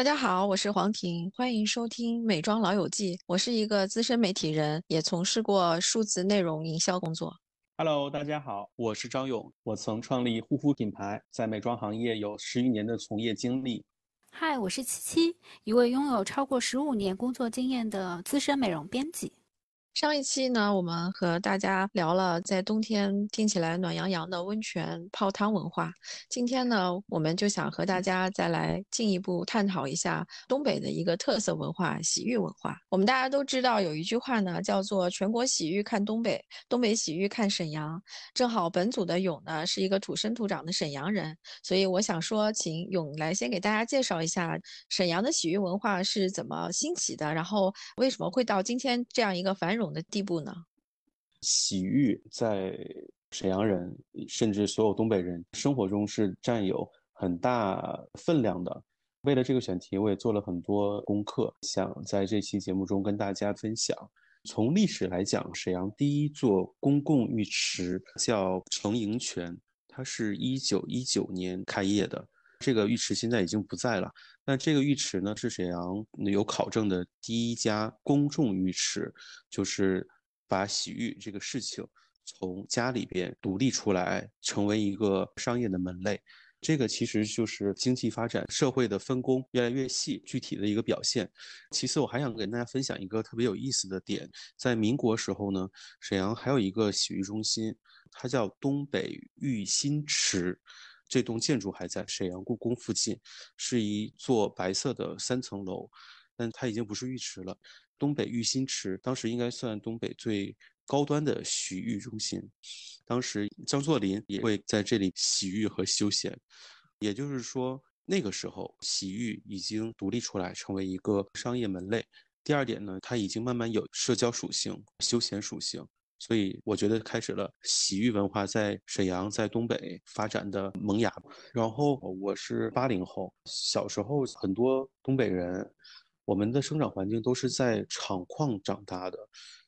大家好，我是黄婷，欢迎收听《美妆老友记》。我是一个资深媒体人，也从事过数字内容营销工作。Hello，大家好，我是张勇，我曾创立护肤品牌，在美妆行业有十余年的从业经历。嗨，我是七七，一位拥有超过十五年工作经验的资深美容编辑。上一期呢，我们和大家聊了在冬天听起来暖洋洋的温泉泡汤文化。今天呢，我们就想和大家再来进一步探讨一下东北的一个特色文化——洗浴文化。我们大家都知道有一句话呢，叫做“全国洗浴看东北，东北洗浴看沈阳”。正好本组的勇呢是一个土生土长的沈阳人，所以我想说，请勇来先给大家介绍一下沈阳的洗浴文化是怎么兴起的，然后为什么会到今天这样一个繁荣。的地步呢？洗浴在沈阳人甚至所有东北人生活中是占有很大分量的。为了这个选题，我也做了很多功课，想在这期节目中跟大家分享。从历史来讲，沈阳第一座公共浴池叫成营泉，它是一九一九年开业的。这个浴池现在已经不在了。那这个浴池呢，是沈阳有考证的第一家公众浴池，就是把洗浴这个事情从家里边独立出来，成为一个商业的门类。这个其实就是经济发展、社会的分工越来越细，具体的一个表现。其次，我还想跟大家分享一个特别有意思的点，在民国时候呢，沈阳还有一个洗浴中心，它叫东北浴新池。这栋建筑还在沈阳故宫附近，是一座白色的三层楼，但它已经不是浴池了。东北浴新池当时应该算东北最高端的洗浴中心，当时张作霖也会在这里洗浴和休闲。也就是说，那个时候洗浴已经独立出来，成为一个商业门类。第二点呢，它已经慢慢有社交属性、休闲属性。所以我觉得开始了洗浴文化在沈阳、在东北发展的萌芽。然后我是八零后，小时候很多东北人，我们的生长环境都是在厂矿长大的。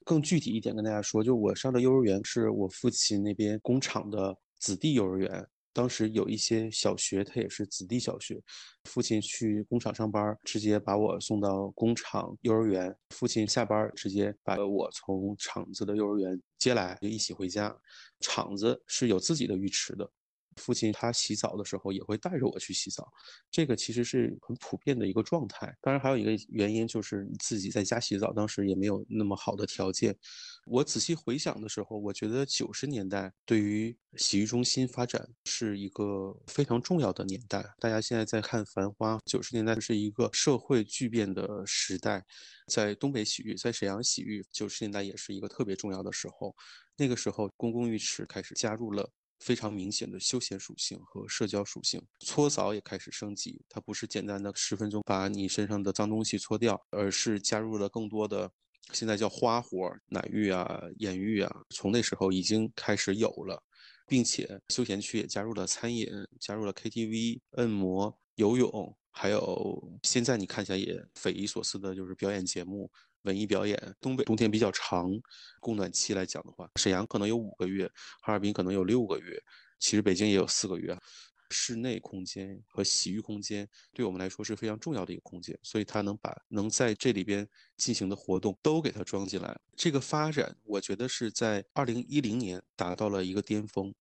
更具体一点跟大家说，就我上的幼儿园是我父亲那边工厂的子弟幼儿园。当时有一些小学，它也是子弟小学。父亲去工厂上班，直接把我送到工厂幼儿园。父亲下班，直接把我从厂子的幼儿园接来，就一起回家。厂子是有自己的浴池的。父亲他洗澡的时候也会带着我去洗澡，这个其实是很普遍的一个状态。当然还有一个原因就是你自己在家洗澡，当时也没有那么好的条件。我仔细回想的时候，我觉得九十年代对于洗浴中心发展是一个非常重要的年代。大家现在在看《繁花》，九十年代是一个社会巨变的时代，在东北洗浴，在沈阳洗浴，九十年代也是一个特别重要的时候。那个时候，公共浴池开始加入了。非常明显的休闲属性和社交属性，搓澡也开始升级。它不是简单的十分钟把你身上的脏东西搓掉，而是加入了更多的，现在叫花活，奶浴啊、眼浴啊，从那时候已经开始有了，并且休闲区也加入了餐饮，加入了 KTV、按摩、游泳，还有现在你看起来也匪夷所思的就是表演节目。文艺表演，东北冬天比较长，供暖期来讲的话，沈阳可能有五个月，哈尔滨可能有六个月，其实北京也有四个月。室内空间和洗浴空间对我们来说是非常重要的一个空间，所以它能把能在这里边进行的活动都给它装进来。这个发展，我觉得是在二零一零年达到了一个巅峰。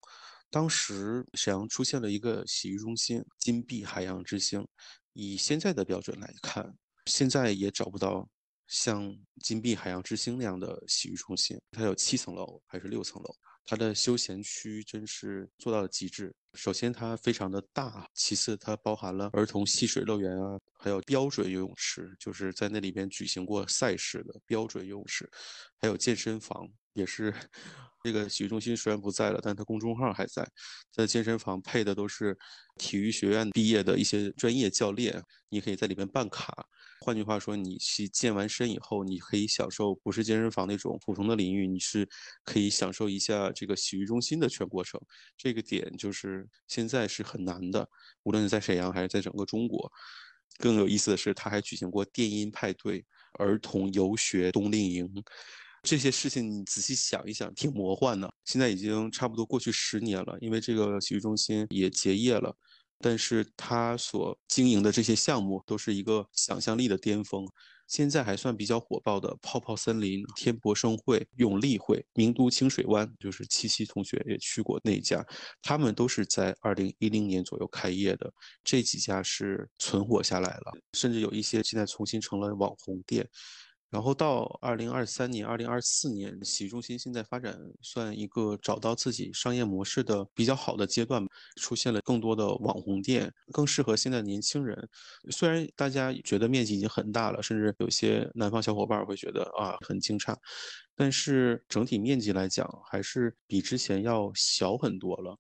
当时沈阳出现了一个洗浴中心——金碧海洋之星。以现在的标准来看，现在也找不到。像金碧海洋之星那样的洗浴中心，它有七层楼还是六层楼？它的休闲区真是做到了极致。首先，它非常的大；其次，它包含了儿童戏水乐园啊，还有标准游泳池，就是在那里边举行过赛事的标准游泳池，还有健身房，也是。这个洗浴中心虽然不在了，但它公众号还在。在健身房配的都是体育学院毕业的一些专业教练，你可以在里面办卡。换句话说，你去健完身以后，你可以享受不是健身房那种普通的淋浴，你是可以享受一下这个洗浴中心的全过程。这个点就是现在是很难的，无论是在沈阳还是在整个中国。更有意思的是，他还举行过电音派对、儿童游学冬令营。这些事情你仔细想一想，挺魔幻的。现在已经差不多过去十年了，因为这个洗浴中心也结业了。但是他所经营的这些项目都是一个想象力的巅峰。现在还算比较火爆的泡泡森林、天博盛会、永利会、名都清水湾，就是七七同学也去过那家，他们都是在二零一零年左右开业的。这几家是存活下来了，甚至有一些现在重新成了网红店。然后到二零二三年、二零二四年，洗浴中心现在发展算一个找到自己商业模式的比较好的阶段，出现了更多的网红店，更适合现在年轻人。虽然大家觉得面积已经很大了，甚至有些南方小伙伴会觉得啊很惊诧，但是整体面积来讲，还是比之前要小很多了。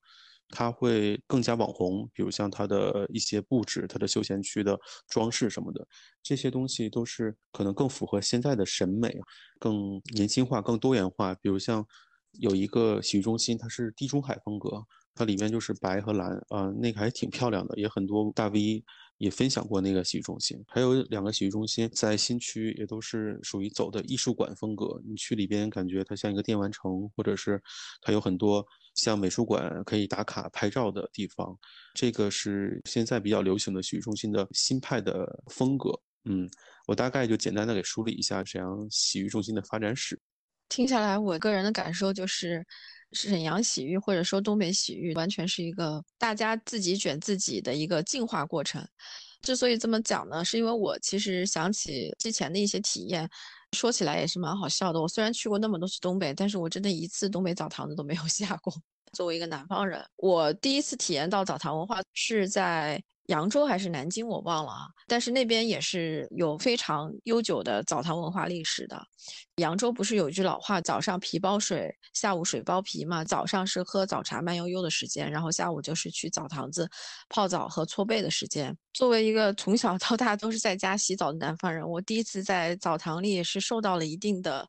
它会更加网红，比如像它的一些布置、它的休闲区的装饰什么的，这些东西都是可能更符合现在的审美，更年轻化、更多元化。比如像有一个洗浴中心，它是地中海风格，它里面就是白和蓝啊，那个还挺漂亮的，也很多大 V 也分享过那个洗浴中心。还有两个洗浴中心在新区，也都是属于走的艺术馆风格，你去里边感觉它像一个电玩城，或者是它有很多。像美术馆可以打卡拍照的地方，这个是现在比较流行的洗浴中心的新派的风格。嗯，我大概就简单的给梳理一下沈阳洗浴中心的发展史。听下来，我个人的感受就是，沈阳洗浴或者说东北洗浴，完全是一个大家自己卷自己的一个进化过程。之所以这么讲呢，是因为我其实想起之前的一些体验。说起来也是蛮好笑的。我虽然去过那么多次东北，但是我真的一次东北澡堂子都没有 下过。作为一个南方人，我第一次体验到澡堂文化是在。扬州还是南京，我忘了啊。但是那边也是有非常悠久的澡堂文化历史的。扬州不是有一句老话，早上皮包水，下午水包皮嘛？早上是喝早茶慢悠悠的时间，然后下午就是去澡堂子泡澡和搓背的时间。作为一个从小到大都是在家洗澡的南方人，我第一次在澡堂里也是受到了一定的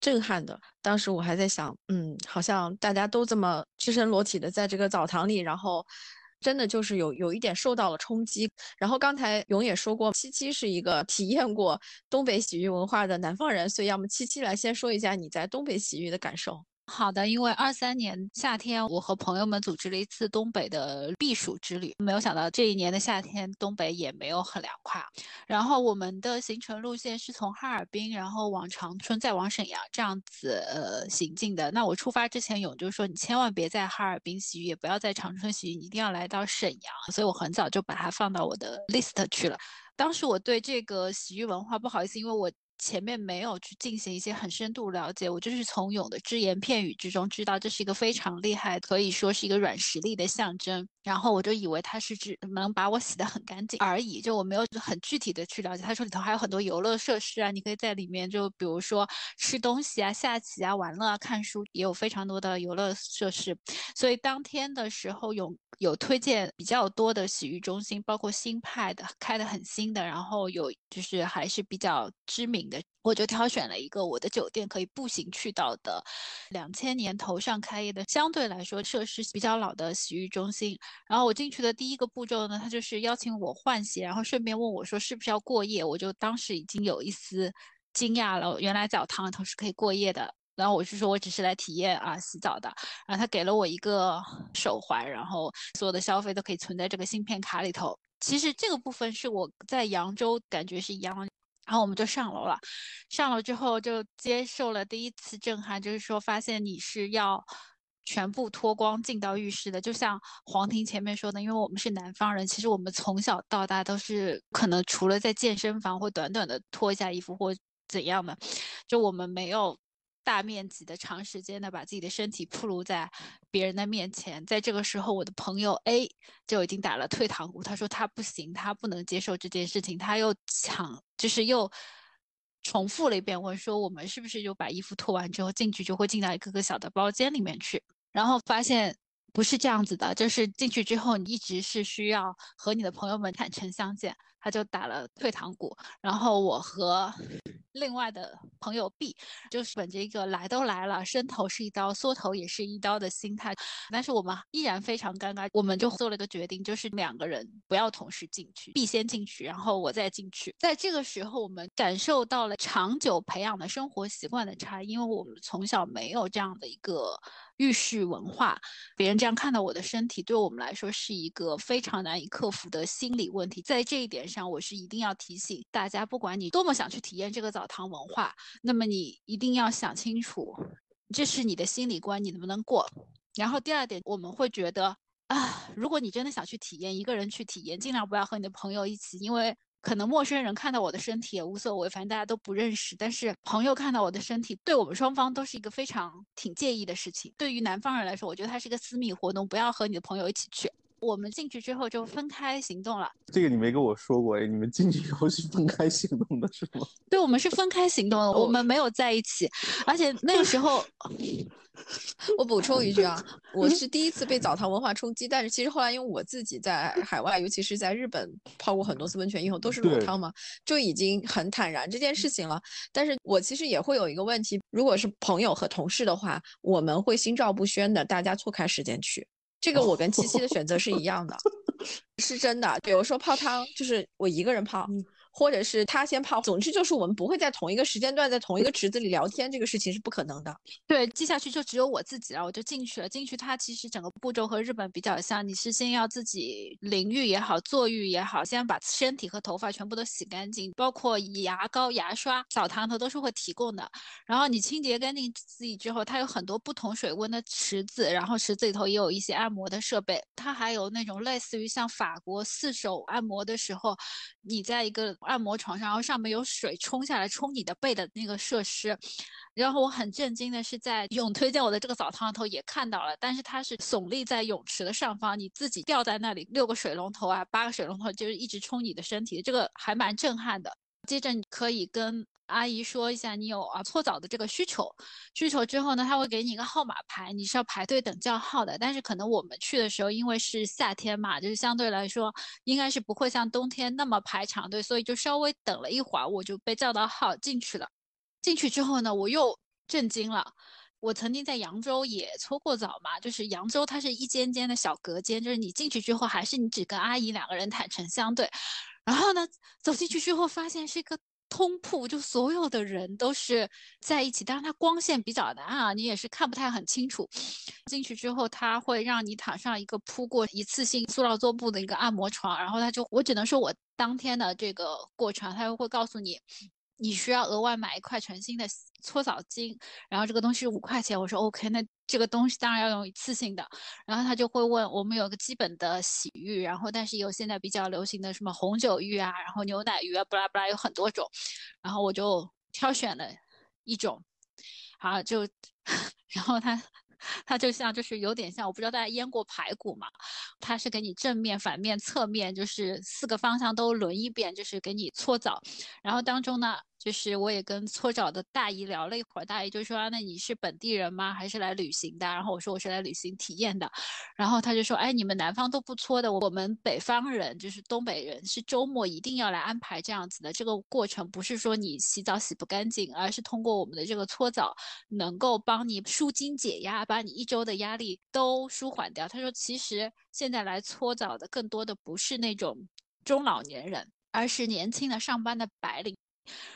震撼的。当时我还在想，嗯，好像大家都这么赤身裸体的在这个澡堂里，然后。真的就是有有一点受到了冲击，然后刚才勇也说过，七七是一个体验过东北洗浴文化的南方人，所以要么七七来先说一下你在东北洗浴的感受。好的，因为二三年夏天，我和朋友们组织了一次东北的避暑之旅。没有想到这一年的夏天，东北也没有很凉快。然后我们的行程路线是从哈尔滨，然后往长春，再往沈阳这样子呃行进的。那我出发之前，勇就说你千万别在哈尔滨洗浴，也不要在长春洗浴，你一定要来到沈阳。所以我很早就把它放到我的 list 去了。当时我对这个洗浴文化不好意思，因为我。前面没有去进行一些很深度了解，我就是从勇的只言片语之中知道这是一个非常厉害，可以说是一个软实力的象征。然后我就以为他是只能把我洗得很干净而已，就我没有很具体的去了解。他说里头还有很多游乐设施啊，你可以在里面就比如说吃东西啊、下棋啊、玩乐啊、看书，也有非常多的游乐设施。所以当天的时候勇有推荐比较多的洗浴中心，包括新派的、开的很新的，然后有就是还是比较知名。的，我就挑选了一个我的酒店可以步行去到的，两千年头上开业的，相对来说设施比较老的洗浴中心。然后我进去的第一个步骤呢，他就是邀请我换鞋，然后顺便问我说是不是要过夜。我就当时已经有一丝惊讶了，原来澡堂里头是可以过夜的。然后我是说我只是来体验啊洗澡的。然后他给了我一个手环，然后所有的消费都可以存在这个芯片卡里头。其实这个部分是我在扬州感觉是一样的。然后我们就上楼了，上楼之后就接受了第一次震撼，就是说发现你是要全部脱光进到浴室的，就像黄婷前面说的，因为我们是南方人，其实我们从小到大都是可能除了在健身房或短短的脱一下衣服或怎样的，就我们没有。大面积的、长时间的把自己的身体暴露在别人的面前，在这个时候，我的朋友 A 就已经打了退堂鼓。他说他不行，他不能接受这件事情。他又抢，就是又重复了一遍问说：“我们是不是就把衣服脱完之后进去，就会进到一个个小的包间里面去？”然后发现不是这样子的，就是进去之后，你一直是需要和你的朋友们坦诚相见。他就打了退堂鼓。然后我和另外的朋友 B 就是本着一个来都来了，伸头是一刀，缩头也是一刀的心态，但是我们依然非常尴尬，我们就做了个决定，就是两个人不要同时进去，B 先进去，然后我再进去。在这个时候，我们感受到了长久培养的生活习惯的差异，因为我们从小没有这样的一个。浴室文化，别人这样看到我的身体，对我们来说是一个非常难以克服的心理问题。在这一点上，我是一定要提醒大家，不管你多么想去体验这个澡堂文化，那么你一定要想清楚，这是你的心理关，你能不能过？然后第二点，我们会觉得啊，如果你真的想去体验，一个人去体验，尽量不要和你的朋友一起，因为。可能陌生人看到我的身体也无所谓，反正大家都不认识。但是朋友看到我的身体，对我们双方都是一个非常挺介意的事情。对于南方人来说，我觉得它是一个私密活动，不要和你的朋友一起去。我们进去之后就分开行动了。这个你没跟我说过哎，你们进去以后是分开行动的是吗？对，我们是分开行动的，我们没有在一起。而且那个时候，我补充一句啊，我是第一次被澡堂文化冲击。但是其实后来因为我自己在海外，尤其是在日本泡过很多次温泉以后，都是裸汤嘛，就已经很坦然这件事情了。但是我其实也会有一个问题，如果是朋友和同事的话，我们会心照不宣的，大家错开时间去。这个我跟七七的选择是一样的，是真的。比如说泡汤，就是我一个人泡。或者是他先泡，总之就是我们不会在同一个时间段在同一个池子里聊天，这个事情是不可能的。对，接下去就只有我自己了，我就进去了。进去，它其实整个步骤和日本比较像，你是先要自己淋浴也好，坐浴也好，先把身体和头发全部都洗干净，包括牙膏、牙刷、澡堂头都是会提供的。然后你清洁干净自己之后，它有很多不同水温的池子，然后池子里头也有一些按摩的设备，它还有那种类似于像法国四手按摩的时候，你在一个。按摩床上，然后上面有水冲下来冲你的背的那个设施，然后我很震惊的是，在泳推荐我的这个澡堂头也看到了，但是它是耸立在泳池的上方，你自己吊在那里，六个水龙头啊，八个水龙头就是一直冲你的身体，这个还蛮震撼的。接着你可以跟阿姨说一下你有啊搓澡的这个需求，需求之后呢，他会给你一个号码牌，你是要排队等叫号的。但是可能我们去的时候，因为是夏天嘛，就是相对来说应该是不会像冬天那么排长队，所以就稍微等了一会儿，我就被叫到号进去了。进去之后呢，我又震惊了。我曾经在扬州也搓过澡嘛，就是扬州它是一间间的小隔间，就是你进去之后还是你只跟阿姨两个人坦诚相对。然后呢，走进去之后发现是一个通铺，就所有的人都是在一起，但是它光线比较暗啊，你也是看不太很清楚。进去之后，他会让你躺上一个铺过一次性塑料桌布的一个按摩床，然后他就，我只能说我当天的这个过程，他又会告诉你。你需要额外买一块全新的搓澡巾，然后这个东西五块钱。我说 OK，那这个东西当然要用一次性的。然后他就会问我们有个基本的洗浴，然后但是有现在比较流行的什么红酒浴啊，然后牛奶浴啊，布拉布拉有很多种。然后我就挑选了一种，好就，然后他。它就像，就是有点像，我不知道大家腌过排骨嘛？它是给你正面、反面、侧面，就是四个方向都轮一遍，就是给你搓澡。然后当中呢。就是我也跟搓澡的大姨聊了一会儿，大姨就说：“那你是本地人吗？还是来旅行的？”然后我说：“我是来旅行体验的。”然后他就说：“哎，你们南方都不搓的，我们北方人就是东北人，是周末一定要来安排这样子的。这个过程不是说你洗澡洗不干净，而是通过我们的这个搓澡，能够帮你舒筋解压，把你一周的压力都舒缓掉。”他说：“其实现在来搓澡的更多的不是那种中老年人，而是年轻的上班的白领。”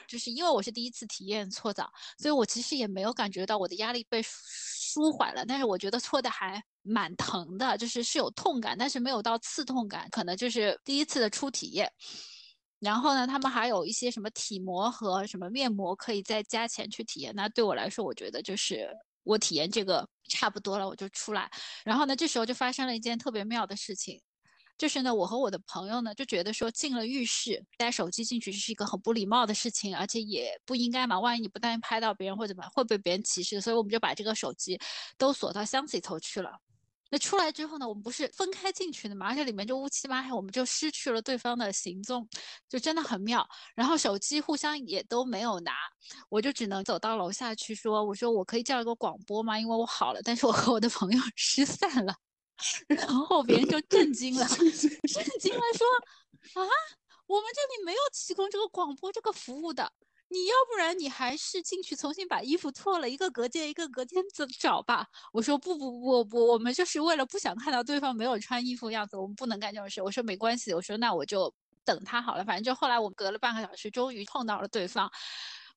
就是因为我是第一次体验搓澡，所以我其实也没有感觉到我的压力被舒缓了。但是我觉得搓的还蛮疼的，就是是有痛感，但是没有到刺痛感，可能就是第一次的初体验。然后呢，他们还有一些什么体膜和什么面膜可以再加钱去体验。那对我来说，我觉得就是我体验这个差不多了，我就出来。然后呢，这时候就发生了一件特别妙的事情。就是呢，我和我的朋友呢就觉得说进了浴室带手机进去是一个很不礼貌的事情，而且也不应该嘛。万一你不担心拍到别人或者怎么，会被别人歧视，所以我们就把这个手机都锁到箱子里头去了。那出来之后呢，我们不是分开进去的嘛，而且里面就乌漆嘛黑，我们就失去了对方的行踪，就真的很妙。然后手机互相也都没有拿，我就只能走到楼下去说：“我说我可以叫一个广播吗？因为我好了，但是我和我的朋友 失散了。” 然后别人就震惊了，震惊了，说：“啊，我们这里没有提供这个广播这个服务的。你要不然你还是进去重新把衣服脱了，一个隔间一个隔间子找吧。我说不不不不，我们就是为了不想看到对方没有穿衣服样子，我们不能干这种事。我说没关系，我说那我就等他好了。反正就后来我隔了半个小时，终于碰到了对方。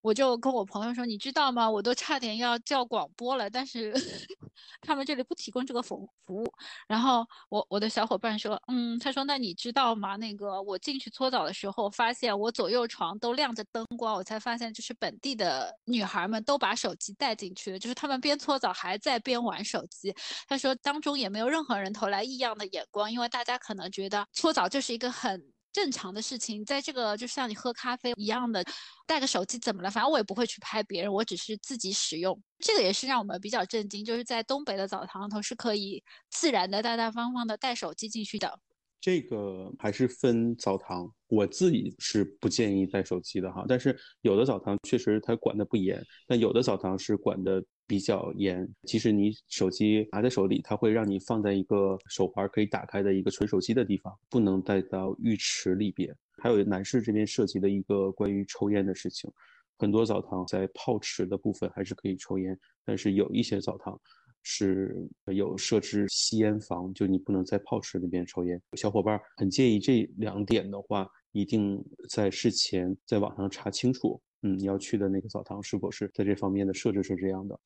我就跟我朋友说，你知道吗？我都差点要叫广播了，但是 他们这里不提供这个服服务。然后我我的小伙伴说，嗯，他说那你知道吗？那个我进去搓澡的时候，发现我左右床都亮着灯光，我才发现就是本地的女孩们都把手机带进去了，就是他们边搓澡还在边玩手机。他说当中也没有任何人投来异样的眼光，因为大家可能觉得搓澡就是一个很。正常的事情，在这个就像你喝咖啡一样的，带个手机怎么了？反正我也不会去拍别人，我只是自己使用。这个也是让我们比较震惊，就是在东北的澡堂头是可以自然的、大大方方的带手机进去的。这个还是分澡堂，我自己是不建议带手机的哈。但是有的澡堂确实它管的不严，但有的澡堂是管的。比较严，即使你手机拿在手里，它会让你放在一个手环可以打开的一个存手机的地方，不能带到浴池里边。还有男士这边涉及的一个关于抽烟的事情，很多澡堂在泡池的部分还是可以抽烟，但是有一些澡堂是有设置吸烟房，就你不能在泡池里边抽烟。小伙伴很介意这两点的话，一定在事前在网上查清楚。嗯，你要去的那个澡堂是否是在这方面的设置是这样的？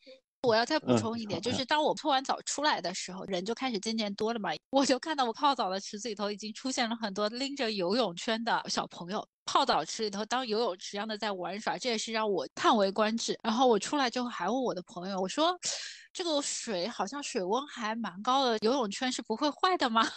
我要再补充一点，就是当我泡完澡出来的时候，人就开始渐渐多了嘛，我就看到我泡澡的池子里头已经出现了很多拎着游泳圈的小朋友，泡澡池里头当游泳池一样的在玩耍，这也是让我叹为观止。然后我出来之后还问我的朋友，我说这个水好像水温还蛮高的，游泳圈是不会坏的吗？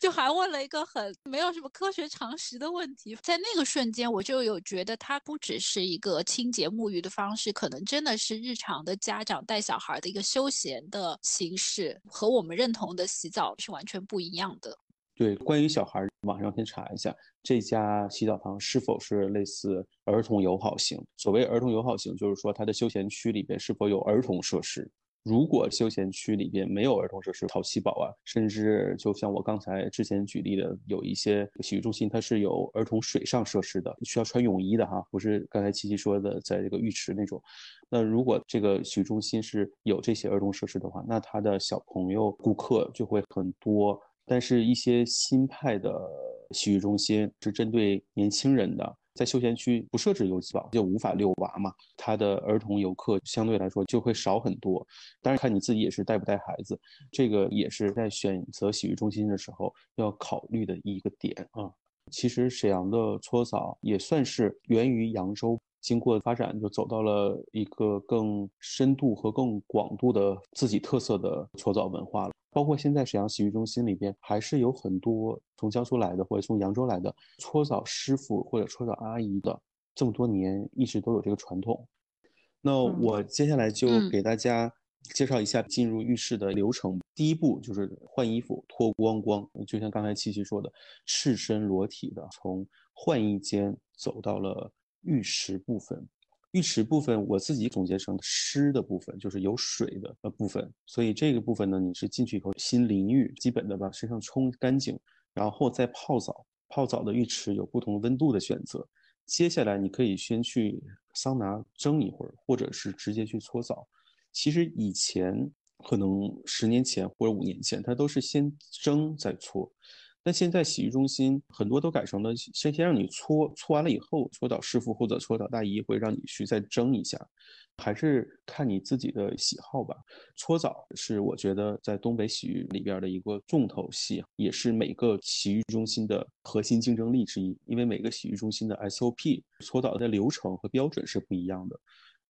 就还问了一个很没有什么科学常识的问题，在那个瞬间，我就有觉得它不只是一个清洁沐浴的方式，可能真的是日常的家长带小孩的一个休闲的形式，和我们认同的洗澡是完全不一样的。对，关于小孩，网上先查一下这家洗澡堂是否是类似儿童友好型。所谓儿童友好型，就是说它的休闲区里边是否有儿童设施。如果休闲区里边没有儿童设施，淘气堡啊，甚至就像我刚才之前举例的，有一些洗浴中心它是有儿童水上设施的，需要穿泳衣的哈，不是刚才琪琪说的在这个浴池那种。那如果这个洗浴中心是有这些儿童设施的话，那他的小朋友顾客就会很多。但是，一些新派的洗浴中心是针对年轻人的。在休闲区不设置游戏宝就无法遛娃嘛，他的儿童游客相对来说就会少很多。当然看你自己也是带不带孩子，这个也是在选择洗浴中心的时候要考虑的一个点啊。其实沈阳的搓澡也算是源于扬州，经过发展就走到了一个更深度和更广度的自己特色的搓澡文化了。包括现在沈阳洗浴中心里边，还是有很多从江苏来的或者从扬州来的搓澡师傅或者搓澡阿姨的，这么多年一直都有这个传统。那我接下来就给大家介绍一下进入浴室的流程。第一步就是换衣服，脱光光，就像刚才七七说的，赤身裸体的从换衣间走到了浴池部分。浴池部分，我自己总结成湿的部分，就是有水的呃部分。所以这个部分呢，你是进去以后先淋浴，基本的把身上冲干净，然后再泡澡。泡澡的浴池有不同温度的选择。接下来你可以先去桑拿蒸一会儿，或者是直接去搓澡。其实以前可能十年前或者五年前，它都是先蒸再搓。但现在洗浴中心很多都改成了先先让你搓，搓完了以后，搓澡师傅或者搓澡大姨会让你去再蒸一下，还是看你自己的喜好吧。搓澡是我觉得在东北洗浴里边的一个重头戏，也是每个洗浴中心的核心竞争力之一，因为每个洗浴中心的 SOP 搓澡的流程和标准是不一样的。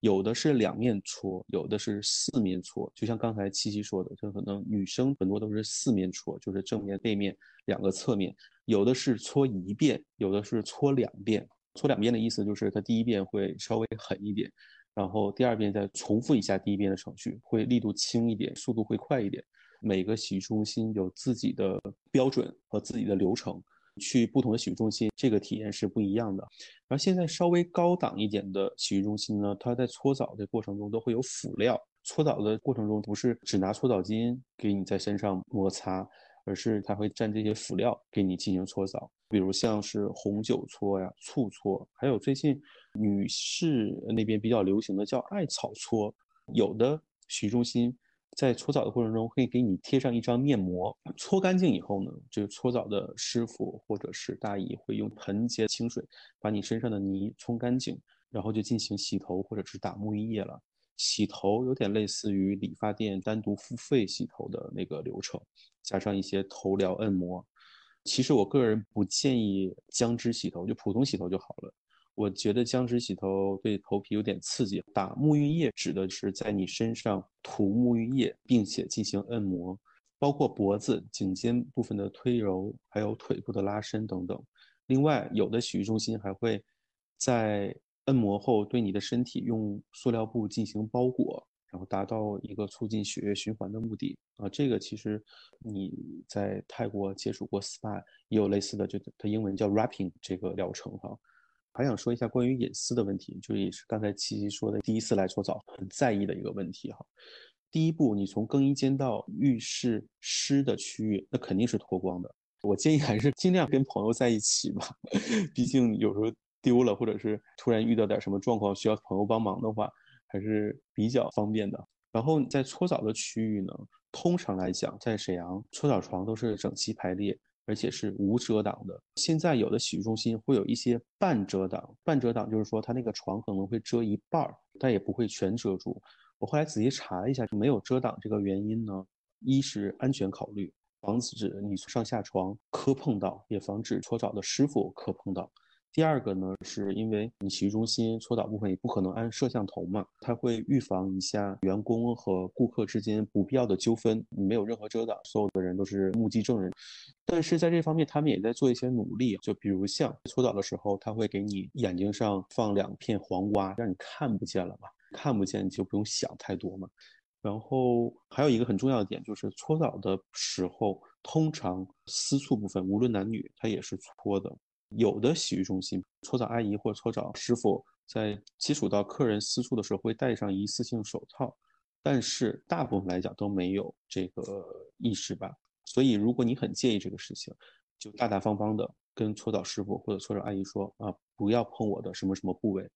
有的是两面搓，有的是四面搓。就像刚才七七说的，就可能女生很多都是四面搓，就是正面、背面两个侧面。有的是搓一遍，有的是搓两遍。搓两遍的意思就是，它第一遍会稍微狠一点，然后第二遍再重复一下第一遍的程序，会力度轻一点，速度会快一点。每个洗浴中心有自己的标准和自己的流程。去不同的洗浴中心，这个体验是不一样的。然后现在稍微高档一点的洗浴中心呢，它在搓澡的过程中都会有辅料。搓澡的过程中不是只拿搓澡巾给你在身上摩擦，而是它会蘸这些辅料给你进行搓澡，比如像是红酒搓呀、醋搓，还有最近女士那边比较流行的叫艾草搓。有的洗浴中心在搓澡的过程中会给你贴上一张面膜，搓干净以后呢，这个搓澡的师傅或者是大姨会用盆接清水把你身上的泥冲干净，然后就进行洗头或者是打沐浴液了。洗头有点类似于理发店单独付费洗头的那个流程，加上一些头疗按摩。其实我个人不建议姜汁洗头，就普通洗头就好了。我觉得姜汁洗头对头皮有点刺激。打沐浴液指的是在你身上涂沐浴液，并且进行按摩，包括脖子、颈肩部分的推揉，还有腿部的拉伸等等。另外，有的洗浴中心还会在按摩后，对你的身体用塑料布进行包裹，然后达到一个促进血液循环的目的啊。这个其实你在泰国接触过 SPA 也有类似的，就它英文叫 wrapping 这个疗程哈。还想说一下关于隐私的问题，就也是刚才七七说的，第一次来搓澡很在意的一个问题哈。第一步，你从更衣间到浴室湿的区域，那肯定是脱光的。我建议还是尽量跟朋友在一起吧，毕竟有时候。丢了，或者是突然遇到点什么状况需要朋友帮忙的话，还是比较方便的。然后在搓澡的区域呢，通常来讲，在沈阳搓澡床都是整齐排列，而且是无遮挡的。现在有的洗浴中心会有一些半遮挡，半遮挡就是说它那个床可能会遮一半儿，但也不会全遮住。我后来仔细查了一下，就没有遮挡这个原因呢，一是安全考虑，防止你上下床磕碰到，也防止搓澡的师傅磕碰到。第二个呢，是因为你洗浴中心搓澡部分也不可能安摄像头嘛，它会预防一下员工和顾客之间不必要的纠纷。没有任何遮挡，所有的人都是目击证人。但是在这方面，他们也在做一些努力，就比如像搓澡的时候，他会给你眼睛上放两片黄瓜，让你看不见了嘛，看不见你就不用想太多嘛。然后还有一个很重要的点，就是搓澡的时候，通常私处部分无论男女，它也是搓的。有的洗浴中心搓澡阿姨或者搓澡师傅在接触到客人私处的时候会戴上一次性手套，但是大部分来讲都没有这个意识吧。所以如果你很介意这个事情，就大大方方的跟搓澡师傅或者搓澡阿姨说啊，不要碰我的什么什么部位。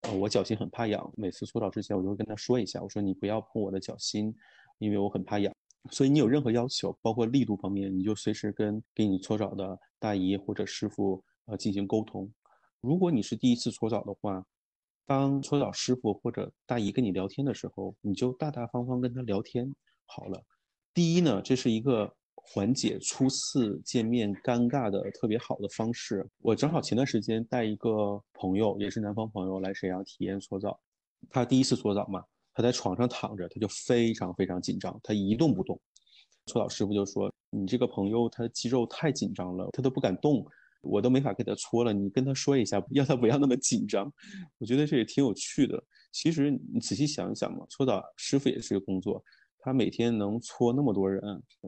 呃，我脚心很怕痒，每次搓澡之前我就会跟他说一下，我说你不要碰我的脚心，因为我很怕痒。所以你有任何要求，包括力度方面，你就随时跟给你搓澡的大姨或者师傅。呃，进行沟通。如果你是第一次搓澡的话，当搓澡师傅或者大姨跟你聊天的时候，你就大大方方跟他聊天好了。第一呢，这是一个缓解初次见面尴尬的特别好的方式。我正好前段时间带一个朋友，也是南方朋友来沈阳体验搓澡。他第一次搓澡嘛，他在床上躺着，他就非常非常紧张，他一动不动。搓澡师傅就说：“你这个朋友他的肌肉太紧张了，他都不敢动。”我都没法给他搓了，你跟他说一下，要他不要那么紧张。我觉得这也挺有趣的。其实你仔细想一想嘛，搓澡师傅也是一个工作。他每天能搓那么多人，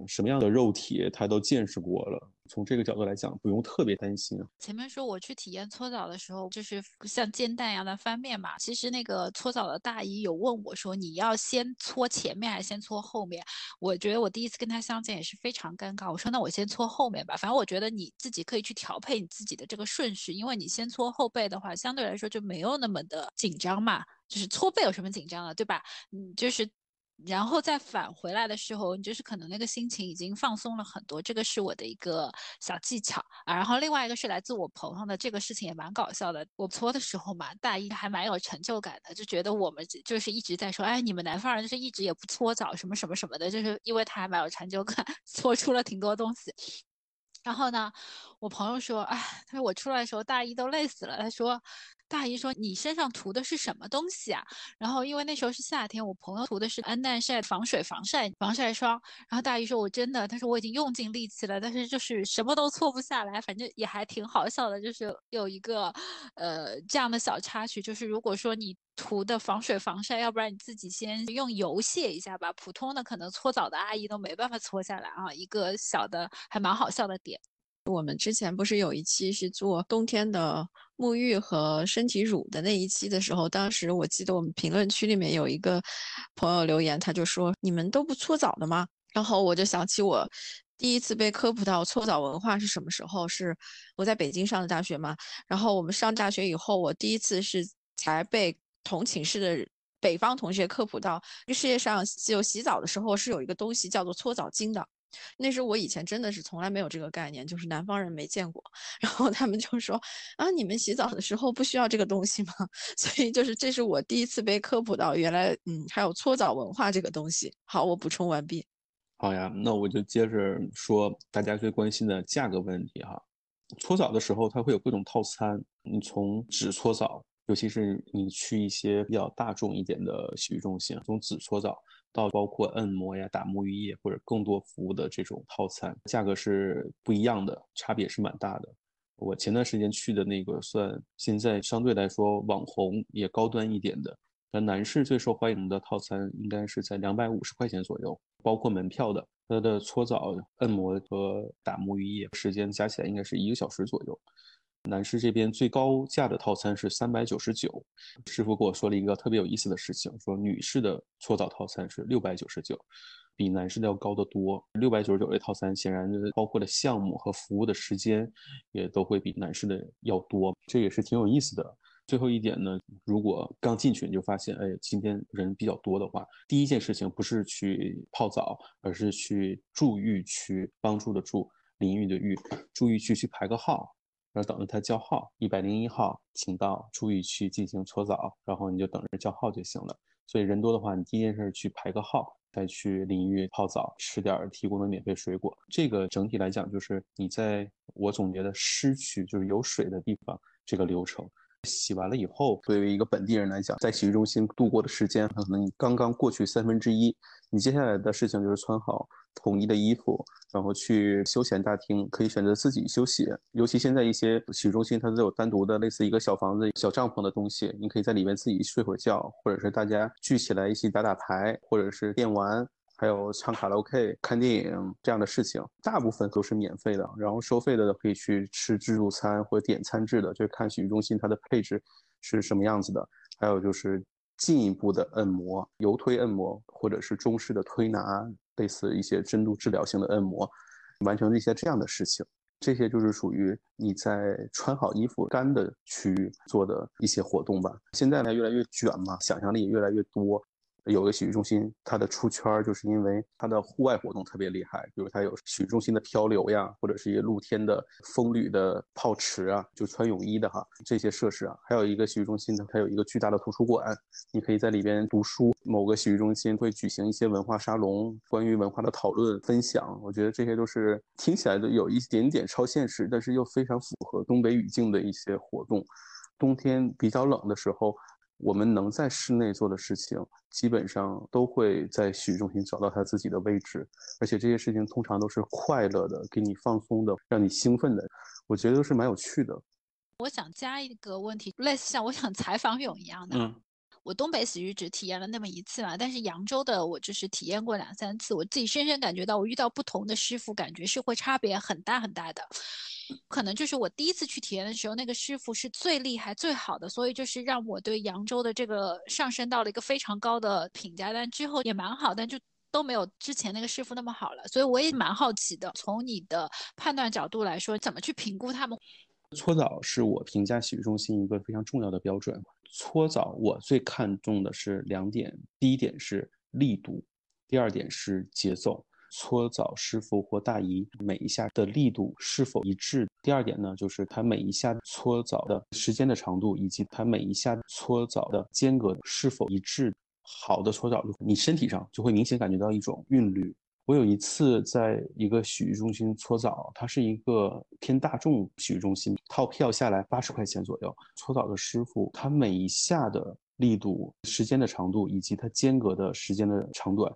什么样的肉体他都见识过了。从这个角度来讲，不用特别担心。前面说我去体验搓澡的时候，就是像煎蛋一样的翻面嘛。其实那个搓澡的大姨有问我说，你要先搓前面还是先搓后面？我觉得我第一次跟他相见也是非常尴尬。我说那我先搓后面吧，反正我觉得你自己可以去调配你自己的这个顺序，因为你先搓后背的话，相对来说就没有那么的紧张嘛。就是搓背有什么紧张的，对吧？嗯，就是。然后再返回来的时候，你就是可能那个心情已经放松了很多，这个是我的一个小技巧啊。然后另外一个是来自我朋友的，这个事情也蛮搞笑的。我搓的时候嘛，大一还蛮有成就感的，就觉得我们就是一直在说，哎，你们南方人就是一直也不搓澡什么什么什么的，就是因为他还蛮有成就感，搓出了挺多东西。然后呢，我朋友说，哎，他说我出来的时候大一都累死了，他说。大姨说：“你身上涂的是什么东西啊？”然后因为那时候是夏天，我朋友涂的是安耐晒防水防晒防晒霜。然后大姨说：“我真的，他说我已经用尽力气了，但是就是什么都搓不下来。反正也还挺好笑的，就是有一个呃这样的小插曲，就是如果说你涂的防水防晒，要不然你自己先用油卸一下吧。普通的可能搓澡的阿姨都没办法搓下来啊。一个小的还蛮好笑的点。”我们之前不是有一期是做冬天的沐浴和身体乳的那一期的时候，当时我记得我们评论区里面有一个朋友留言，他就说：“你们都不搓澡的吗？”然后我就想起我第一次被科普到搓澡文化是什么时候？是我在北京上的大学嘛，然后我们上大学以后，我第一次是才被同寝室的北方同学科普到，这世界上就洗澡的时候是有一个东西叫做搓澡巾的。那时候我以前真的是从来没有这个概念，就是南方人没见过。然后他们就说啊，你们洗澡的时候不需要这个东西吗？所以就是这是我第一次被科普到，原来嗯还有搓澡文化这个东西。好，我补充完毕。好呀，那我就接着说大家最关心的价格问题哈。搓澡的时候它会有各种套餐，你从只搓澡，尤其是你去一些比较大众一点的洗浴中心，从只搓澡到包括按摩呀、打沐浴液或者更多服务的这种套餐，价格是不一样的，差别是蛮大的。我前段时间去的那个算现在相对来说网红也高端一点的。那男士最受欢迎的套餐应该是在两百五十块钱左右，包括门票的，它的搓澡、按摩和打沐浴液时间加起来应该是一个小时左右。男士这边最高价的套餐是三百九十九，师傅跟我说了一个特别有意思的事情，说女士的搓澡套餐是六百九十九，比男士的要高得多。六百九十九这套餐显然包括的项目和服务的时间也都会比男士的要多，这也是挺有意思的。最后一点呢，如果刚进去你就发现，哎，今天人比较多的话，第一件事情不是去泡澡，而是去住浴区，帮助的助，淋浴的浴，注浴区去排个号，然后等着他叫号，一百零一号，请到注浴区进行搓澡，然后你就等着叫号就行了。所以人多的话，你第一件事去排个号，再去淋浴泡澡，吃点提供的免费水果。这个整体来讲，就是你在我总结的湿区，就是有水的地方，这个流程。洗完了以后，作为一个本地人来讲，在洗浴中心度过的时间，可能你刚刚过去三分之一。你接下来的事情就是穿好统一的衣服，然后去休闲大厅，可以选择自己休息。尤其现在一些洗浴中心，它都有单独的类似一个小房子、小帐篷的东西，你可以在里面自己睡会儿觉，或者是大家聚起来一起打打牌，或者是电玩。还有唱卡拉 OK、看电影这样的事情，大部分都是免费的。然后收费的可以去吃自助餐或者点餐制的，就看洗浴中心它的配置是什么样子的。还有就是进一步的按摩，油推按摩或者是中式的推拿，类似一些深度治疗性的按摩，完成一些这样的事情。这些就是属于你在穿好衣服干的区域做的一些活动吧。现在呢越来越卷嘛，想象力也越来越多。有个洗浴中心，它的出圈就是因为它的户外活动特别厉害，比如它有洗浴中心的漂流呀，或者是一些露天的风吕的泡池啊，就穿泳衣的哈这些设施啊。还有一个洗浴中心呢，它有一个巨大的图书馆，你可以在里边读书。某个洗浴中心会举行一些文化沙龙，关于文化的讨论分享。我觉得这些都是听起来都有一点点超现实，但是又非常符合东北语境的一些活动。冬天比较冷的时候。我们能在室内做的事情，基本上都会在洗浴中心找到他自己的位置，而且这些事情通常都是快乐的，给你放松的，让你兴奋的，我觉得都是蛮有趣的。我想加一个问题，类似像我想 采访勇一样的。嗯。我东北洗浴只体验了那么一次嘛，但是扬州的我就是体验过两三次，我自己深深感觉到，我遇到不同的师傅，感觉是会差别很大很大的。可能就是我第一次去体验的时候，那个师傅是最厉害、最好的，所以就是让我对扬州的这个上升到了一个非常高的评价。但之后也蛮好，但就都没有之前那个师傅那么好了。所以我也蛮好奇的，从你的判断角度来说，怎么去评估他们？搓澡是我评价洗浴中心一个非常重要的标准。搓澡我最看重的是两点，第一点是力度，第二点是节奏。搓澡师傅或大姨每一下的力度是否一致？第二点呢，就是他每一下搓澡的时间的长度，以及他每一下搓澡的间隔是否一致。好的搓澡，你身体上就会明显感觉到一种韵律。我有一次在一个洗浴中心搓澡，它是一个偏大众洗浴中心，套票下来八十块钱左右。搓澡的师傅，他每一下的力度、时间的长度以及它间隔的时间的长短，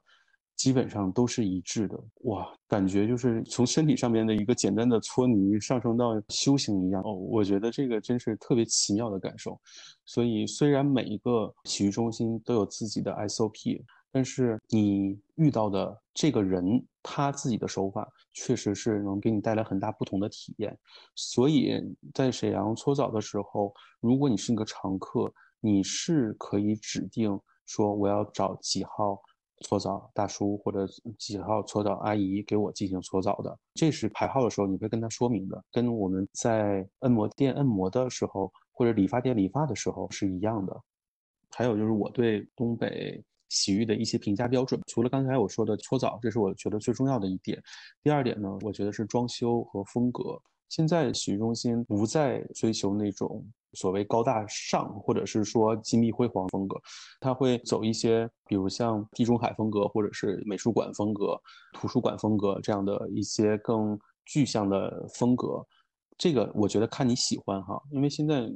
基本上都是一致的。哇，感觉就是从身体上面的一个简单的搓泥上升到修行一样。哦，我觉得这个真是特别奇妙的感受。所以，虽然每一个洗浴中心都有自己的 SOP。但是你遇到的这个人，他自己的手法确实是能给你带来很大不同的体验。所以在沈阳搓澡的时候，如果你是一个常客，你是可以指定说我要找几号搓澡大叔或者几号搓澡阿姨给我进行搓澡的。这是排号的时候你会跟他说明的，跟我们在按摩店按摩的时候或者理发店理发的时候是一样的。还有就是我对东北洗浴的一些评价标准，除了刚才我说的搓澡，这是我觉得最重要的一点。第二点呢，我觉得是装修和风格。现在洗浴中心不再追求那种所谓高大上，或者是说金碧辉煌风格，它会走一些，比如像地中海风格，或者是美术馆风格、图书馆风格这样的一些更具象的风格。这个我觉得看你喜欢哈，因为现在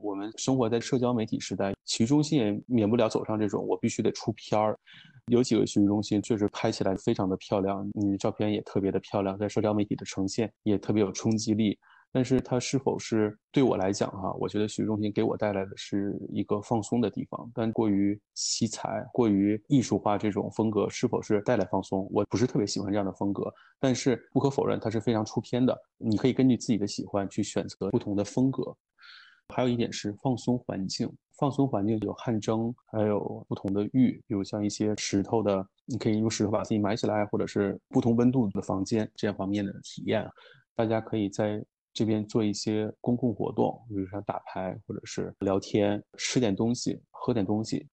我们生活在社交媒体时代，洗浴中心也免不了走上这种我必须得出片儿。有几个洗浴中心确实拍起来非常的漂亮，你的照片也特别的漂亮，在社交媒体的呈现也特别有冲击力。但是它是否是对我来讲哈？我觉得洗浴中心给我带来的是一个放松的地方，但过于七彩、过于艺术化这种风格是否是带来放松？我不是特别喜欢这样的风格。但是不可否认，它是非常出片的。你可以根据自己的喜欢去选择不同的风格。还有一点是放松环境。放松环境有汗蒸，还有不同的浴，比如像一些石头的，你可以用石头把自己埋起来，或者是不同温度的房间这样方面的体验。大家可以在这边做一些公共活动，比如像打牌，或者是聊天、吃点东西、喝点东西。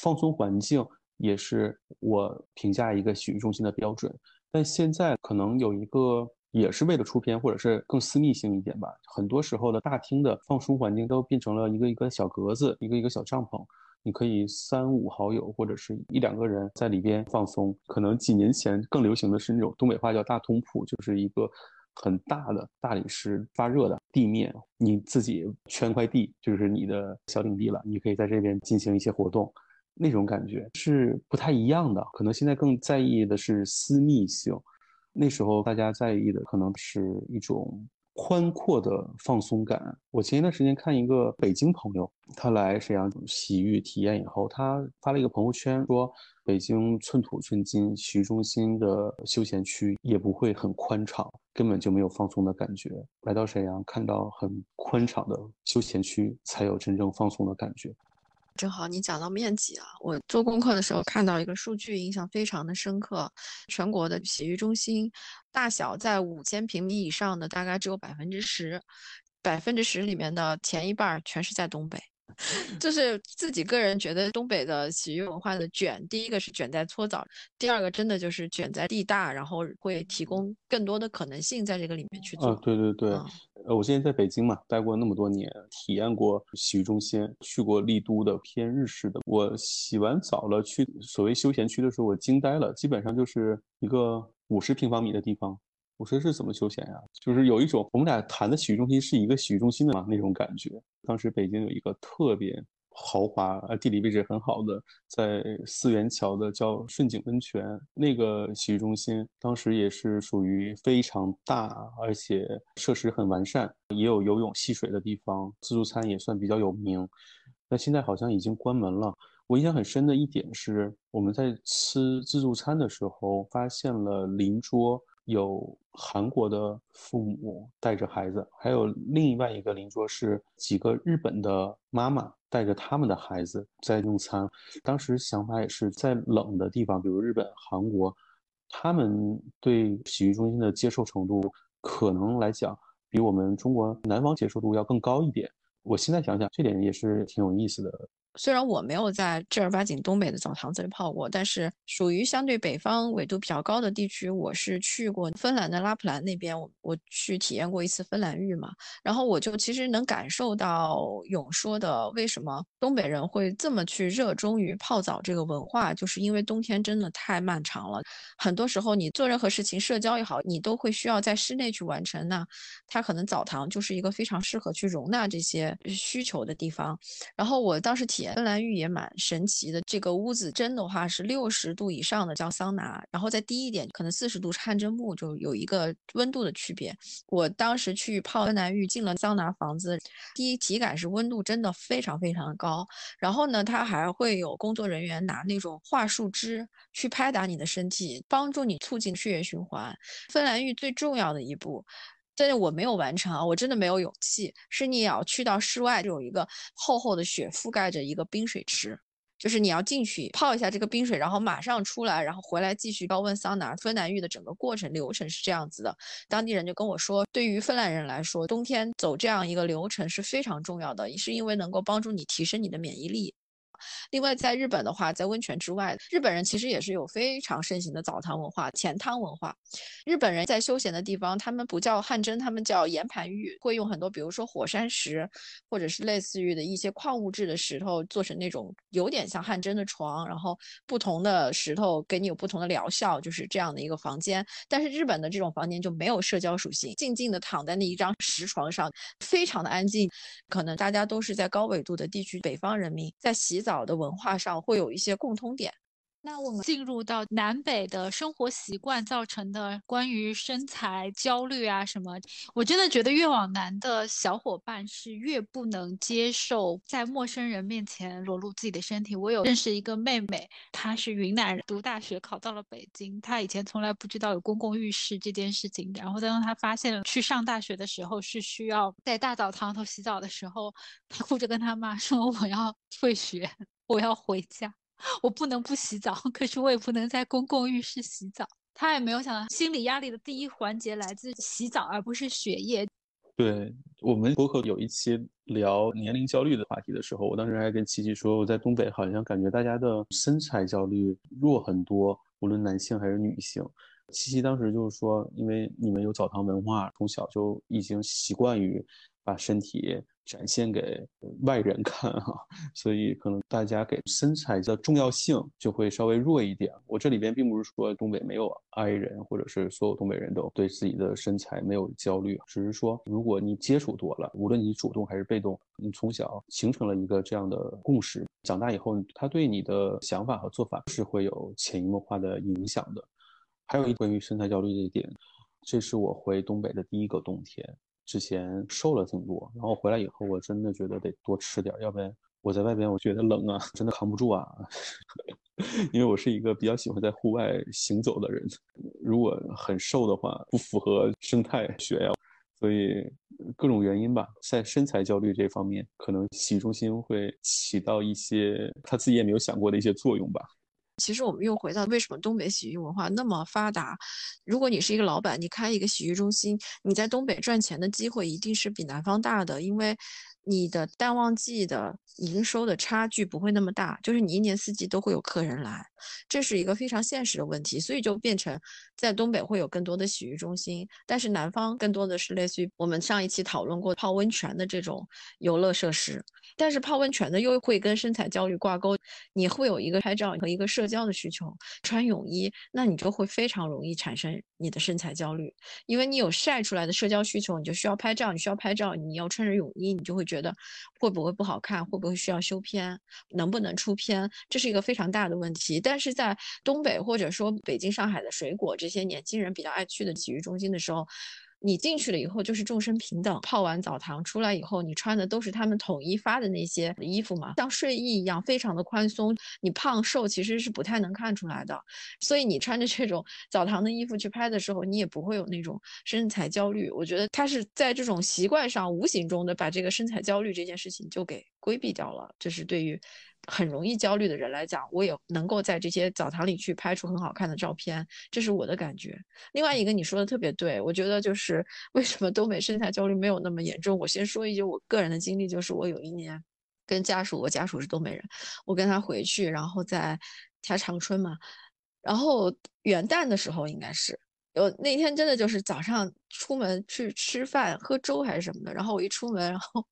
放松环境也是我评价一个洗浴中心的标准。但现在可能有一个。也是为了出片，或者是更私密性一点吧。很多时候的大厅的放松环境都变成了一个一个小格子，一个一个小帐篷。你可以三五好友或者是一两个人在里边放松。可能几年前更流行的是那种东北话叫大通铺，就是一个很大的大理石发热的地面，你自己圈块地就是你的小领地了。你可以在这边进行一些活动，那种感觉是不太一样的。可能现在更在意的是私密性。那时候大家在意的可能是一种宽阔的放松感。我前一段时间看一个北京朋友，他来沈阳洗浴体验以后，他发了一个朋友圈，说北京寸土寸金洗浴中心的休闲区也不会很宽敞，根本就没有放松的感觉。来到沈阳，看到很宽敞的休闲区，才有真正放松的感觉。正好你讲到面积啊，我做功课的时候看到一个数据，印象非常的深刻。全国的洗浴中心大小在五千平米以上的大概只有百分之十，百分之十里面的前一半全是在东北。就是自己个人觉得东北的洗浴文化的卷，第一个是卷在搓澡，第二个真的就是卷在地大，然后会提供更多的可能性在这个里面去做。啊，对对对，呃，我现在在北京嘛，待过那么多年，体验过洗浴中心，去过丽都的偏日式的。我洗完澡了，去所谓休闲区的时候，我惊呆了，基本上就是一个五十平方米的地方。我说是怎么休闲呀？就是有一种我们俩谈的洗浴中心是一个洗浴中心的嘛那种感觉。当时北京有一个特别豪华、呃地理位置很好的，在四元桥的叫顺景温泉那个洗浴中心，当时也是属于非常大，而且设施很完善，也有游泳戏水的地方，自助餐也算比较有名。那现在好像已经关门了。我印象很深的一点是，我们在吃自助餐的时候，发现了邻桌。有韩国的父母带着孩子，还有另外一个邻桌是几个日本的妈妈带着他们的孩子在用餐。当时想法也是在冷的地方，比如日本、韩国，他们对洗浴中心的接受程度可能来讲比我们中国南方接受度要更高一点。我现在想想，这点也是挺有意思的。虽然我没有在正儿八经东北的澡堂子里泡过，但是属于相对北方纬度比较高的地区，我是去过芬兰的拉普兰那边，我我去体验过一次芬兰浴嘛，然后我就其实能感受到勇说的为什么东北人会这么去热衷于泡澡这个文化，就是因为冬天真的太漫长了，很多时候你做任何事情，社交也好，你都会需要在室内去完成，那它可能澡堂就是一个非常适合去容纳这些需求的地方，然后我当时体。芬兰浴也蛮神奇的，这个屋子蒸的话是六十度以上的叫桑拿，然后再低一点可能四十度是汗蒸木，就有一个温度的区别。我当时去泡芬兰浴，进了桑拿房子，第一体感是温度真的非常非常的高，然后呢，它还会有工作人员拿那种桦树枝去拍打你的身体，帮助你促进血液循环。芬兰浴最重要的一步。但是我没有完成啊，我真的没有勇气。是你要去到室外，就有一个厚厚的雪覆盖着一个冰水池，就是你要进去泡一下这个冰水，然后马上出来，然后回来继续高温桑拿。芬兰浴的整个过程流程是这样子的，当地人就跟我说，对于芬兰人来说，冬天走这样一个流程是非常重要的，也是因为能够帮助你提升你的免疫力。另外，在日本的话，在温泉之外，日本人其实也是有非常盛行的澡堂文化、钱汤文化。日本人在休闲的地方，他们不叫汗蒸，他们叫岩盘浴，会用很多，比如说火山石，或者是类似于的一些矿物质的石头，做成那种有点像汗蒸的床，然后不同的石头给你有不同的疗效，就是这样的一个房间。但是日本的这种房间就没有社交属性，静静的躺在那一张石床上，非常的安静。可能大家都是在高纬度的地区，北方人民在洗澡。早的文化上会有一些共通点。那我们进入到南北的生活习惯造成的关于身材焦虑啊什么，我真的觉得越往南的小伙伴是越不能接受在陌生人面前裸露自己的身体。我有认识一个妹妹，她是云南人，读大学考到了北京，她以前从来不知道有公共浴室这件事情，然后当她发现去上大学的时候是需要在大澡堂头洗澡的时候，她哭着跟她妈说：“我要退学，我要回家。”我不能不洗澡，可是我也不能在公共浴室洗澡。他也没有想到，心理压力的第一环节来自洗澡，而不是血液。对我们博客有一期聊年龄焦虑的话题的时候，我当时还跟琪琪说，我在东北好像感觉大家的身材焦虑弱很多，无论男性还是女性。琪琪当时就是说，因为你们有澡堂文化，从小就已经习惯于把身体。展现给外人看哈，所以可能大家给身材的重要性就会稍微弱一点。我这里边并不是说东北没有 I 人，或者是所有东北人都对自己的身材没有焦虑，只是说如果你接触多了，无论你主动还是被动，你从小形成了一个这样的共识，长大以后他对你的想法和做法是会有潜移默化的影响的。还有一关于身材焦虑这一点，这是我回东北的第一个冬天。之前瘦了挺多，然后回来以后，我真的觉得得多吃点，要不然我在外边我觉得冷啊，真的扛不住啊。因为我是一个比较喜欢在户外行走的人，如果很瘦的话，不符合生态学呀。所以各种原因吧，在身材焦虑这方面，可能洗浴中心会起到一些他自己也没有想过的一些作用吧。其实我们又回到为什么东北洗浴文化那么发达？如果你是一个老板，你开一个洗浴中心，你在东北赚钱的机会一定是比南方大的，因为你的淡旺季的营收的差距不会那么大，就是你一年四季都会有客人来，这是一个非常现实的问题，所以就变成在东北会有更多的洗浴中心，但是南方更多的是类似于我们上一期讨论过泡温泉的这种游乐设施。但是泡温泉的又会跟身材焦虑挂钩，你会有一个拍照和一个社交的需求，穿泳衣，那你就会非常容易产生你的身材焦虑，因为你有晒出来的社交需求，你就需要拍照，你需要拍照，你要穿着泳衣，你就会觉得会不会不好看，会不会需要修片，能不能出片，这是一个非常大的问题。但是在东北或者说北京、上海的水果这些年轻人比较爱去的体育中心的时候。你进去了以后就是众生平等，泡完澡堂出来以后，你穿的都是他们统一发的那些衣服嘛，像睡衣一样，非常的宽松。你胖瘦其实是不太能看出来的，所以你穿着这种澡堂的衣服去拍的时候，你也不会有那种身材焦虑。我觉得他是在这种习惯上无形中的把这个身材焦虑这件事情就给规避掉了，这是对于。很容易焦虑的人来讲，我也能够在这些澡堂里去拍出很好看的照片，这是我的感觉。另外一个你说的特别对，我觉得就是为什么东北身材焦虑没有那么严重。我先说一句我个人的经历，就是我有一年跟家属，我家属是东北人，我跟他回去，然后在他长春嘛，然后元旦的时候应该是。有那天真的就是早上出门去吃饭喝粥还是什么的，然后我一出门，然后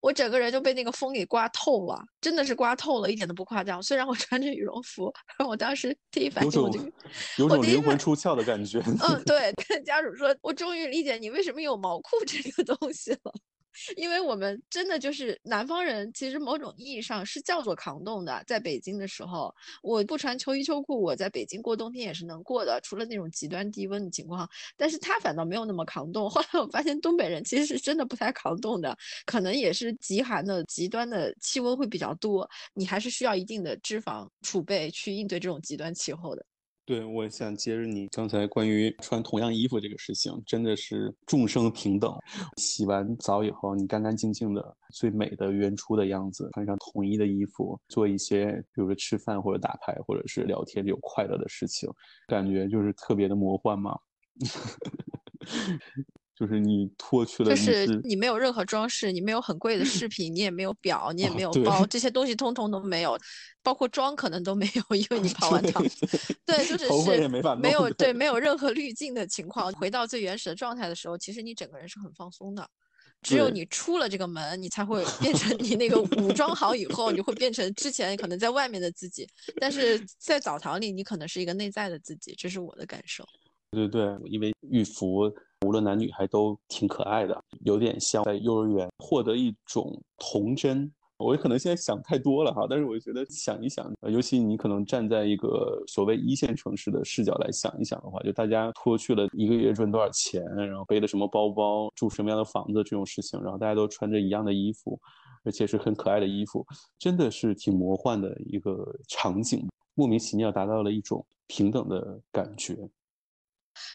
我整个人就被那个风给刮透了，真的是刮透了，一点都不夸张。虽然我穿着羽绒服，我当时第一反应我就 有种灵魂出窍的感觉。嗯，对，跟家属说，我终于理解你为什么有毛裤这个东西了。因为我们真的就是南方人，其实某种意义上是叫做抗冻的。在北京的时候，我不穿秋衣秋裤，我在北京过冬天也是能过的，除了那种极端低温的情况。但是他反倒没有那么抗冻。后来我发现东北人其实是真的不太抗冻的，可能也是极寒的极端的气温会比较多，你还是需要一定的脂肪储备去应对这种极端气候的。对，我想接着你刚才关于穿同样衣服这个事情，真的是众生平等。洗完澡以后，你干干净净的，最美的原初的样子，穿上统一的衣服，做一些比如说吃饭或者打牌或者是聊天这种快乐的事情，感觉就是特别的魔幻嘛。就是你脱去了，就是你没有任何装饰，你没有很贵的饰品，你也没有表，你也没有包，这些东西通通都没有，包括妆可能都没有，因为你泡完汤，对，就是是没有对没有任何滤镜的情况，回到最原始的状态的时候，其实你整个人是很放松的。只有你出了这个门，你才会变成你那个武装好以后，你会变成之前可能在外面的自己，但是在澡堂里，你可能是一个内在的自己，这是我的感受。对对对，因为浴服。无论男女还都挺可爱的，有点像在幼儿园获得一种童真。我可能现在想太多了哈，但是我觉得想一想，尤其你可能站在一个所谓一线城市的视角来想一想的话，就大家脱去了一个月赚多少钱，然后背的什么包包，住什么样的房子这种事情，然后大家都穿着一样的衣服，而且是很可爱的衣服，真的是挺魔幻的一个场景，莫名其妙达到了一种平等的感觉。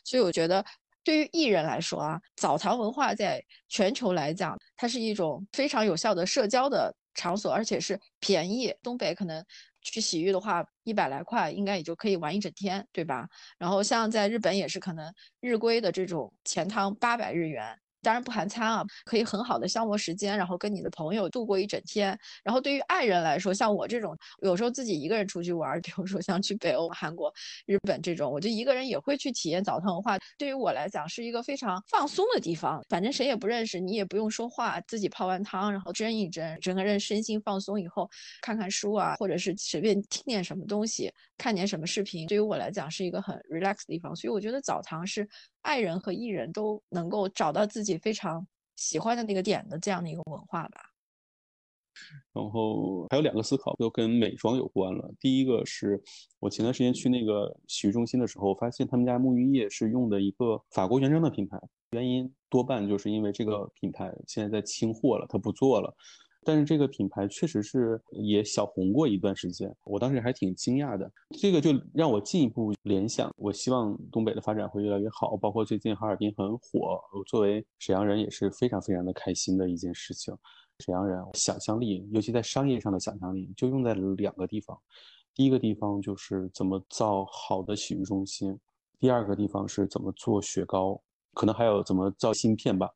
所以我觉得。对于艺人来说啊，澡堂文化在全球来讲，它是一种非常有效的社交的场所，而且是便宜。东北可能去洗浴的话，一百来块应该也就可以玩一整天，对吧？然后像在日本也是可能日规的这种前汤八百日元。当然不含餐啊，可以很好的消磨时间，然后跟你的朋友度过一整天。然后对于爱人来说，像我这种有时候自己一个人出去玩，比如说像去北欧、韩国、日本这种，我就一个人也会去体验澡堂文化。对于我来讲，是一个非常放松的地方。反正谁也不认识，你也不用说话，自己泡完汤，然后蒸一蒸，整个人身心放松以后，看看书啊，或者是随便听点什么东西，看点什么视频，对于我来讲是一个很 relax 的地方。所以我觉得澡堂是。爱人和艺人都能够找到自己非常喜欢的那个点的这样的一个文化吧。然后还有两个思考都跟美妆有关了。第一个是我前段时间去那个洗浴中心的时候，发现他们家沐浴液是用的一个法国原装的品牌，原因多半就是因为这个品牌现在在清货了，它不做了。但是这个品牌确实是也小红过一段时间，我当时还挺惊讶的。这个就让我进一步联想，我希望东北的发展会越来越好。包括最近哈尔滨很火，我作为沈阳人也是非常非常的开心的一件事情。沈阳人想象力，尤其在商业上的想象力，就用在了两个地方。第一个地方就是怎么造好的洗浴中心，第二个地方是怎么做雪糕，可能还有怎么造芯片吧。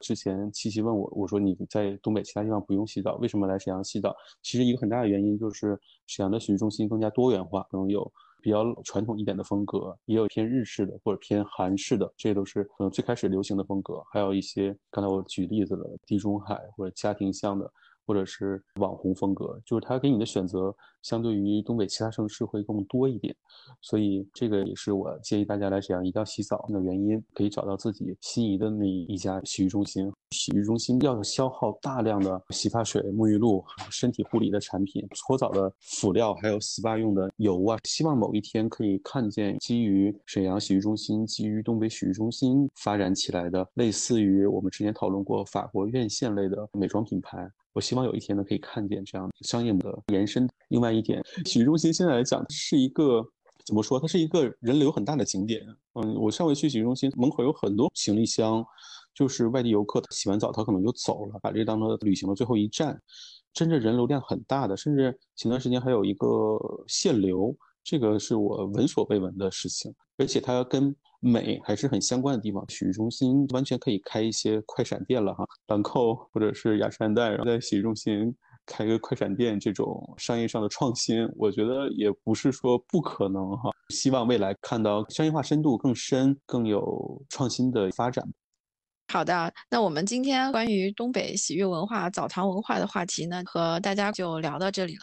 之前七七问我，我说你在东北其他地方不用洗澡，为什么来沈阳洗澡？其实一个很大的原因就是沈阳的洗浴中心更加多元化，可能有比较传统一点的风格，也有偏日式的或者偏韩式的，这都是可能最开始流行的风格。还有一些刚才我举例子的地中海或者家庭向的。或者是网红风格，就是它给你的选择相对于东北其他城市会更多一点，所以这个也是我建议大家来沈阳一定要洗澡的原因，可以找到自己心仪的那一家洗浴中心。洗浴中心要消耗大量的洗发水、沐浴露、身体护理的产品、搓澡的辅料，还有 SPA 用的油啊。希望某一天可以看见基于沈阳洗浴中心、基于东北洗浴中心发展起来的，类似于我们之前讨论过法国院线类的美妆品牌。我希望有一天呢，可以看见这样商业的延伸。另外一点，洗浴中心现在来讲是一个怎么说？它是一个人流很大的景点。嗯，我上回去洗浴中心门口有很多行李箱，就是外地游客他洗完澡他可能就走了，把这当做旅行的最后一站，真正人流量很大的。甚至前段时间还有一个限流，这个是我闻所未闻的事情，而且它跟。美还是很相关的地方，洗浴中心完全可以开一些快闪店了哈，兰蔻或者是雅诗兰黛，然后在洗浴中心开个快闪店，这种商业上的创新，我觉得也不是说不可能哈。希望未来看到商业化深度更深、更有创新的发展。好的，那我们今天关于东北洗浴文化、澡堂文化的话题呢，和大家就聊到这里了。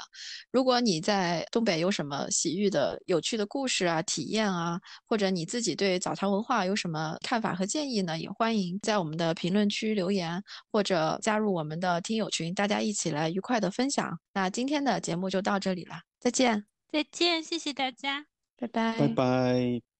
如果你在东北有什么洗浴的有趣的故事啊、体验啊，或者你自己对澡堂文化有什么看法和建议呢，也欢迎在我们的评论区留言，或者加入我们的听友群，大家一起来愉快的分享。那今天的节目就到这里了，再见，再见，谢谢大家，拜拜，拜拜。